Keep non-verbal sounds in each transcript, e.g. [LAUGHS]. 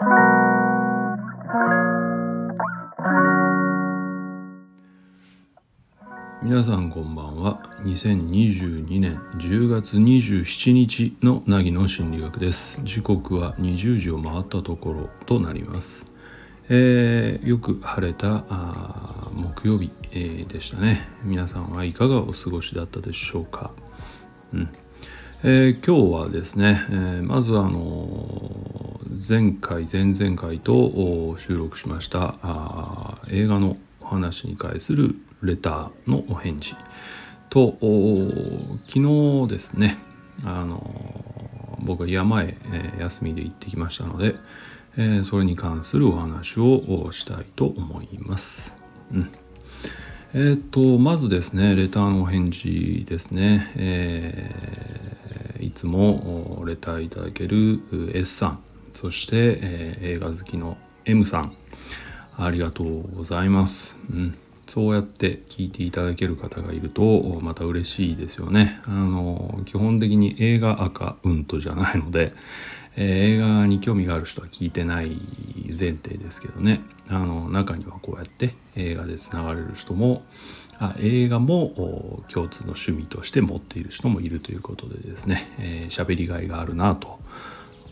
皆さんこんばんは。2022年10月27日の凪の心理学です。時刻は20時を回ったところとなります。えー、よく晴れた木曜日、えー、でしたね。皆さんはいかがお過ごしだったでしょうか、うん。えー、今日はですね、え、まずあの前回前々回と収録しましたあ映画のお話に関するレターのお返事と昨日ですねあの僕は山へ、えー、休みで行ってきましたので、えー、それに関するお話をしたいと思います。うん。えー、っとまずですねレターのお返事ですね、えー、いつもレターいただける S さん。そして、えー、映画好きの M さんありがとうございます、うん、そうやって聞いていただける方がいるとまた嬉しいですよね。あの基本的に映画赤うんとじゃないのでえ映画に興味がある人は聞いてない前提ですけどね。あの中にはこうやって映画でつながれる人もあ映画も共通の趣味として持っている人もいるということでですね。喋、えー、りがいがあるなと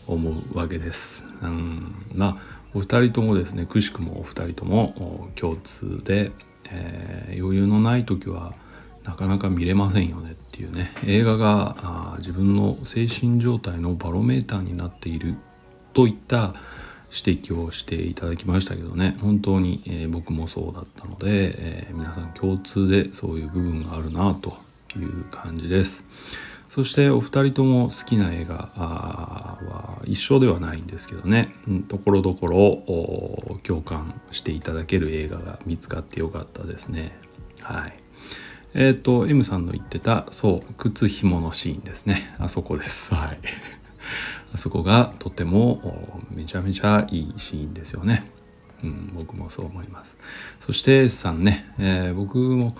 思うわけです。うん。まあお二人ともですねくしくもお二人とも共通で、えー、余裕のない時はなかなか見れませんよねっていうね。映画が自分の精神状態のバロメーターになっているといった指摘をしていただきましたけどね。本当に、えー、僕もそうだったので、えー、皆さん共通でそういう部分があるなという感じです。そしてお二人とも好きな映画は一緒ではないんですけどね。ところどころ共感していただける映画が見つかってよかったですね。はい。えっ、ー、と M さんの言ってたそう靴紐のシーンですね。[LAUGHS] あそこです。はい。[LAUGHS] あそこがとてもめちゃめちゃいいシーンですよね。うん僕もそう思います。そして S さんね、えー、僕も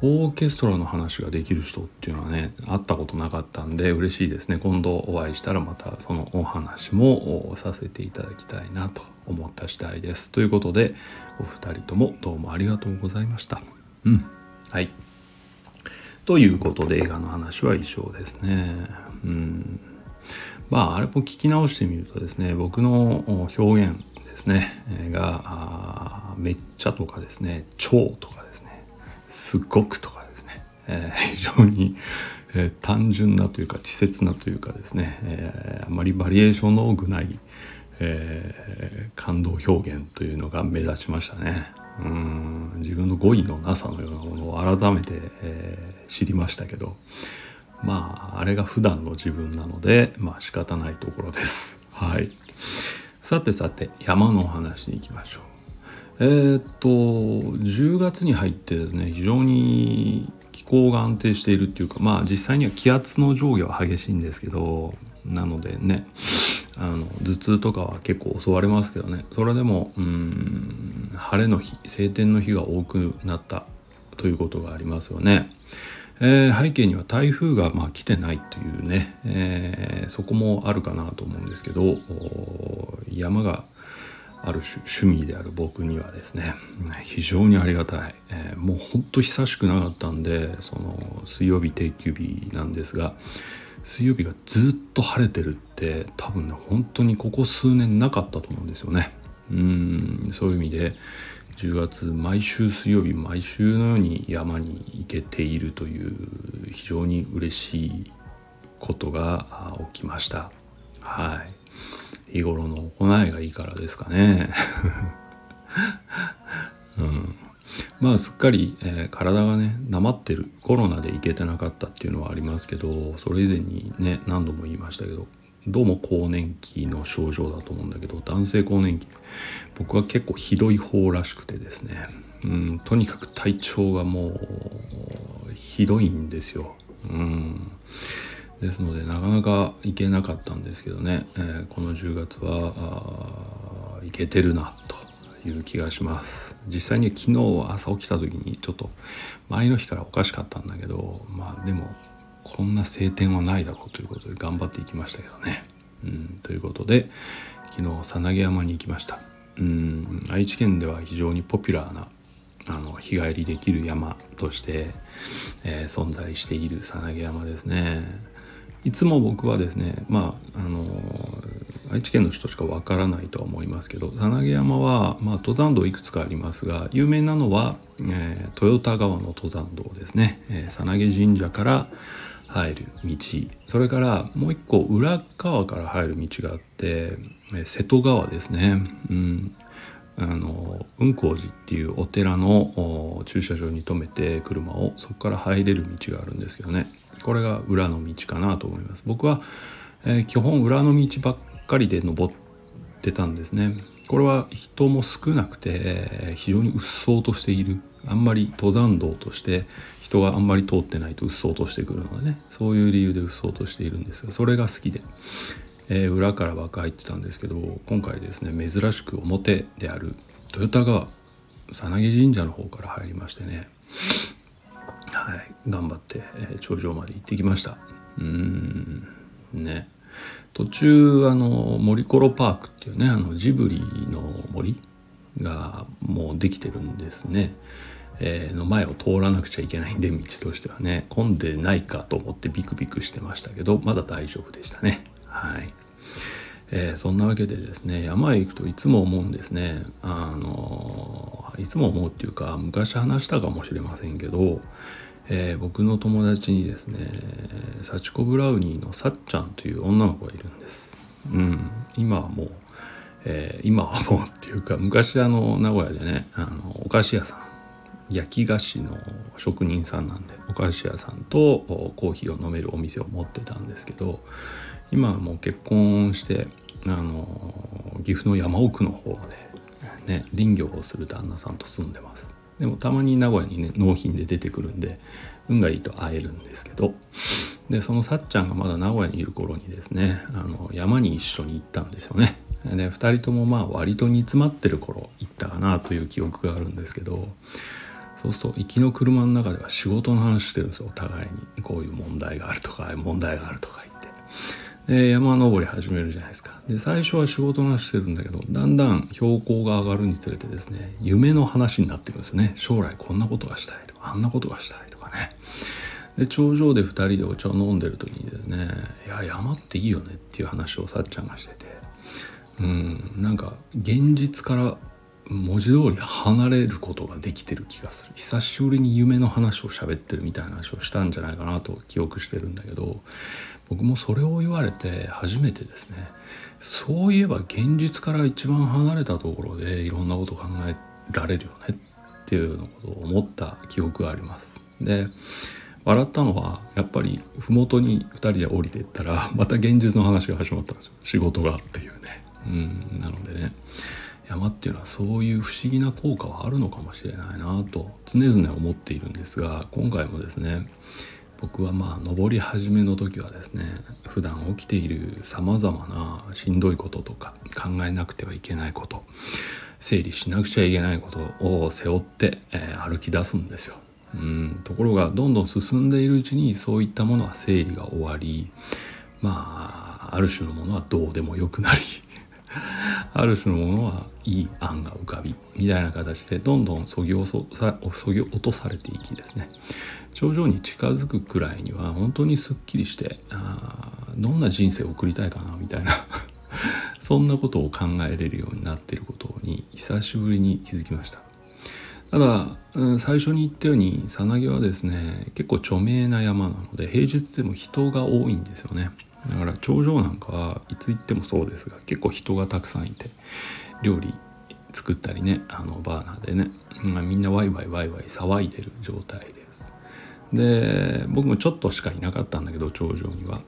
オーケストラの話ができる人っていうのはね会ったことなかったんで嬉しいですね。今度お会いしたらまたそのお話もさせていただきたいなと思った次第です。ということでお二人ともどうもありがとうございました。うん。はい。ということで映画の話は以上ですね。うん。まああれも聞き直してみるとですね僕の表現ですねがめっちゃとかですね超とかですねすごくとかですね、えー、非常に、えー、単純なというか稚拙なというかですね、えー、あまりバリエーションの多くない、え感動表現というのが目立ちましたね。うん自分の語彙のなさのようなものを改めて、え、知りましたけどまああれが普段の自分なのでまあ仕方ないところです。はい。さてさて山のお話に行きましょう。えー、っと10月に入ってですね非常に気候が安定しているっていうかまあ実際には気圧の上下は激しいんですけどなのでねあの頭痛とかは結構襲われますけどねそれでもうん晴れの日晴天の日が多くなったということがありますよね。えー、背景には台風がまあ来てないというね、えー、そこもあるかなと思うんですけど山がある趣味である僕にはですね非常にありがたい、えー、もうほんと久しくなかったんでその水曜日定休日なんですが水曜日がずっと晴れてるって多分ね本当にここ数年なかったと思うんですよね。うんそういう意味で10月毎週水曜日毎週のように山に行けているという非常に嬉しいことが起きました。はい。日頃の行いがいいからですかね。[LAUGHS] うんまあすっかり、えー、体がねなまってるコロナで行けてなかったっていうのはありますけどそれ以前にね何度も言いましたけどどうも更年期の症状だと思うんだけど男性更年期僕は結構ひどい方らしくてですねうんとにかく体調がもうひどいんですよ。うんですのでなかなか行けなかったんですけどね、えー、この10月は行けてるなという気がします。実際に昨日朝起きた時にちょっと前の日からおかしかったんだけどまあでもこんな晴天はないだろうということで頑張っていきましたけどね。うん、ということで昨日さなげ山に行きました。うん愛知県では非常にポピュラーなあの日帰りできる山として、えー、存在しているさなげ山ですね。いつも僕はですねまああの愛知県の人しかわからないとは思いますけどさなげ山は、まあ、登山道いくつかありますが有名なのは、えー、豊田川の登山道ですね。さなげ神社から入る道。それからもう一個裏側から入る道があって、え瀬戸川ですね、うん、あの雲光寺っていうお寺の駐車場に止めて車をそこから入れる道があるんですけどね。これが裏の道かなと思います。僕は、えー、基本裏の道ばっかりで登ってたんですね。これは人も少なくてえ非常に鬱蒼としている。あんまり登山道として人があんまり通ってないと鬱蒼としてくるのでねそういう理由で鬱蒼としているんですがそれが好きで、えー、裏からばっか入ってたんですけど今回ですね珍しく表である豊田川さなぎ神社の方から入りましてねはい頑張って、え、頂上まで行ってきました。うん。ね。途中あの森コロパークっていうねあのジブリの森がもうできてるんですね。えー、の前を通らなくちゃいけないんで道としてはね。混んでないかと思ってビクビクしてましたけどまだ大丈夫でしたね。はい、えー、そんなわけでですね山へ行くといつも思うんですね。あのいつも思うっていうか昔話したかもしれませんけど、えー、僕の友達にですね幸子ブラウニーのさっちゃんという女の子がいるんです。うん。今はもうえー、今はもうっていうか昔あの名古屋でねあのお菓子屋さん焼き菓子の職人さんなんでお菓子屋さんとコーヒーを飲めるお店を持ってたんですけど今はもう結婚してあの岐阜の山奥の方で、ね、林業をする旦那さんと住んでます。でもたまに名古屋にね納品で出てくるんで運がいいと会えるんですけど。でそのさっちゃんがまだ名古屋にいる頃にですねあの山に一緒に行ったんですよね。で2人ともまあ割と煮詰まってる頃行ったかなという記憶があるんですけどそうすると行きの車の中では仕事の話してるんですよ。お互いに。こういう問題があるとか問題があるとか言って。で山登り始めるじゃないですか。で最初は仕事の話してるんだけどだんだん標高が上がるにつれてですね夢の話になってくるんですよね。将来こんなことがしたいとかあんなことがしたいとかね。で頂上で2人でお茶を飲んでる時にですねいや山っていいよねっていう話をさっちゃんがしてて。うんなんか現実から文字通り離れることができてる気がする久しぶりに夢の話を喋ってるみたいな話をしたんじゃないかなと記憶してるんだけど僕もそれを言われて初めてですねそういえば現実から一番離れたところでいろんなこと考えられるよねっていうのことを思った記憶があります。で笑ったのはやっぱり麓に2人で降りていったらまた現実の話が始まったんですよ仕事がっていうね。うんなのでね山っていうのはそういう不思議な効果はあるのかもしれないなと常々思っているんですが今回もですね僕はまあ登り始めの時はですね普段起きているさまざまなしんどいこととか考えなくてはいけないこと整理しなくちゃいけないことを背負って、えー、歩き出すんですよ。うんところがどんどん進んでいるうちにそういったものは整理が終わりまあある種のものはどうでもよくなり [LAUGHS] ある種のものはいい案が浮かびみたいな形でどんどんそぎ落とされていきですね。頂上に近づくくらいには本当にすっきりしてあどんな人生を送りたいかなみたいな。[LAUGHS] そんなことを考えれるようになっていることに久しぶりに気づきました。ただ最初に言ったようにさなぎはですね結構著名な山なので平日でも人が多いんですよね。だから頂上なんかはいつ行ってもそうですが結構人がたくさんいて料理作ったりねあのバーナーでね、ま、みんなワイワイワイワイ騒いでる状態です。で僕もちょっとしかいなかったんだけど頂上には。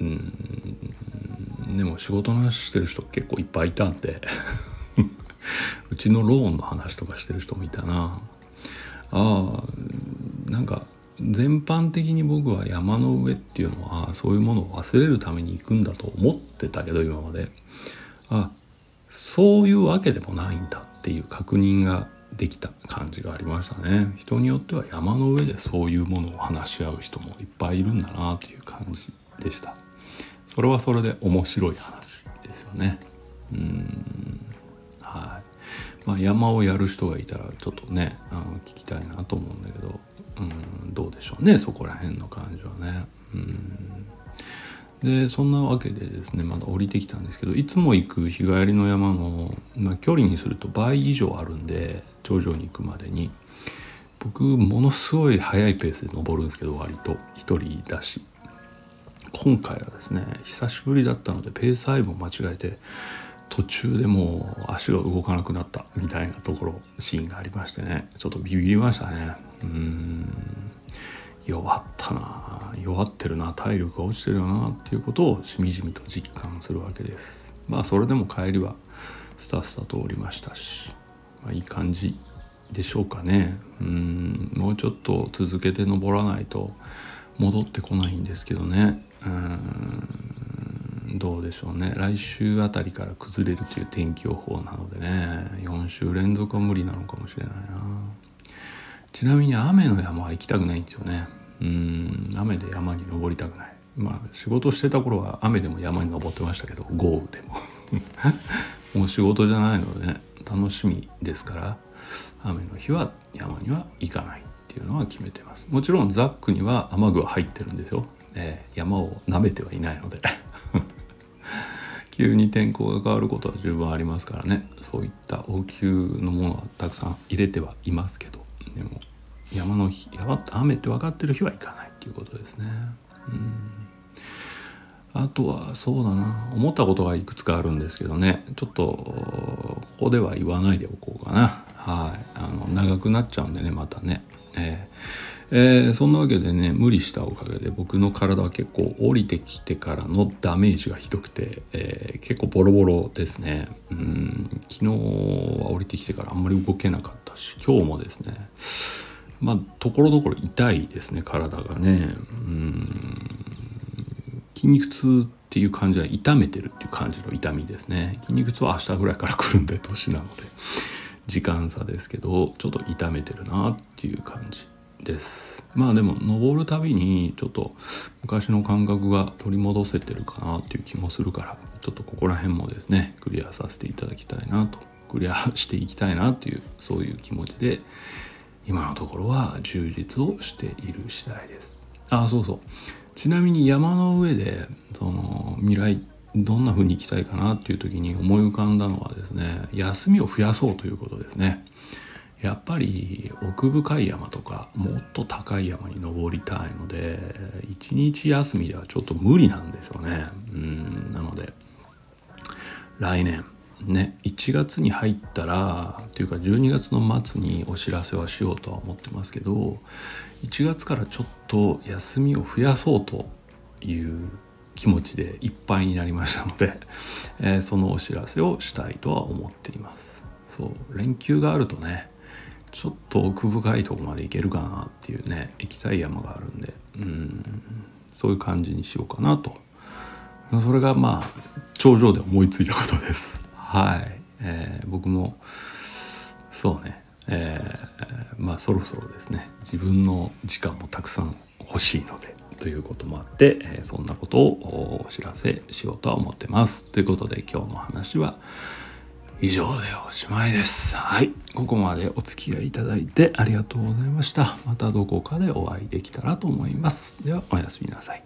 うんでも仕事の話してる人結構いっぱいいたんで。[LAUGHS] うちのローンの話とかしてる人もいたな。ああなんか全般的に僕は山の上っていうのはそういうものを忘れるために行くんだと思ってたけど今まで。あそういうわけでもないんだっていう確認ができた感じがありましたね。人によっては山の上でそういうものを話し合う人もいっぱいいるんだなという感じでした。それはそれで面白い話ですよね。うん。はい。まあ山をやる人がいたらちょっとねあの聞きたいなと思うんだけどうんどうでしょうねそこら辺の感じはね。うん。でそんなわけでですねまだ降りてきたんですけどいつも行く日帰りの山の、まあ、距離にすると倍以上あるんで頂上に行くまでに僕ものすごい速いペースで登るんですけど割と一人だし。今回はですね久しぶりだったのでペース配分間違えて途中でもう足が動かなくなったみたいなところシーンがありましてね。ちょっとビビりましたね。うん。弱ったな。弱ってるな。体力が落ちてるよなっていうことをしみじみと実感するわけです。まあそれでも帰りはスタスタとおりましたし、まあ、いい感じでしょうかね。うん。もうちょっと続けて登らないと戻ってこないんですけどね。うん。どうでしょうね。来週あたりから崩れるという天気予報なのでね。4週連続は無理なのかもしれないな。ちなみに雨の山は行きたくないんですよね。うん。雨で山に登りたくない。まあ仕事してた頃は雨でも山に登ってましたけど豪雨でも。[LAUGHS] もう仕事じゃないのでね。楽しみですから雨の日は山には行かないっていうのは決めてます。もちろんザックには雨具は入ってるんですよ、えー、山を舐めてはいないので。急に天候が変わることは十分ありますからね。そういった応急のものはたくさん入れてはいますけど。でも山の日山って雨って分かってる日は行かないっていうことですね。うん。あとはそうだな。思ったことがいくつかあるんですけどね。ちょっとここでは言わないでおこうかな。はい。あの長くなっちゃうんでねまたね。えー、えー、そんなわけでね無理したおかげで僕の体は結構降りてきてからのダメージがひどくて、えー、結構ボロボロですね。うん昨日は降りてきてからあんまり動けなかったし今日もですねまあところどころ痛いですね体がね。うん筋肉痛っていう感じは痛めてるっていう感じの痛みですね。筋肉痛は明日ぐらいから来るんで年なので。時間差ですけどちょっと痛めてるなっていう感じです。まあでも登るたびにちょっと昔の感覚が取り戻せてるかなっていう気もするからちょっとここら辺もですねクリアさせていただきたいなとクリアしていきたいなっていうそういう気持ちで今のところは充実をしている次第です。あそうそう。ちなみに山の上でその未来どんな風に行きたいかなっていう時に思い浮かんだのはですね休みを増やそうということですね。やっぱり奥深い山とかもっと高い山に登りたいので一日休みではちょっと無理なんですよね。うんなので来年ね1月に入ったらっていうか12月の末にお知らせはしようとは思ってますけど1月からちょっと休みを増やそうという気持ちでいっぱいになりましたので、えー、そのお知らせをしたいとは思っています。そう連休があるとねちょっと奥深いとこまで行けるかなっていうね行きたい山があるんでうんそういう感じにしようかなと。それがまあ頂上で思いついたことです。はい、えー、僕もそうね。えー、まあそろそろですね。自分の時間もたくさん欲しいので。ということもあって、え、そんなことをお知らせしようとは思ってます。ということで今日の話は以上でおしまいです。はい。ここまでお付き合いいただいてありがとうございました。またどこかでお会いできたらと思います。ではおやすみなさい。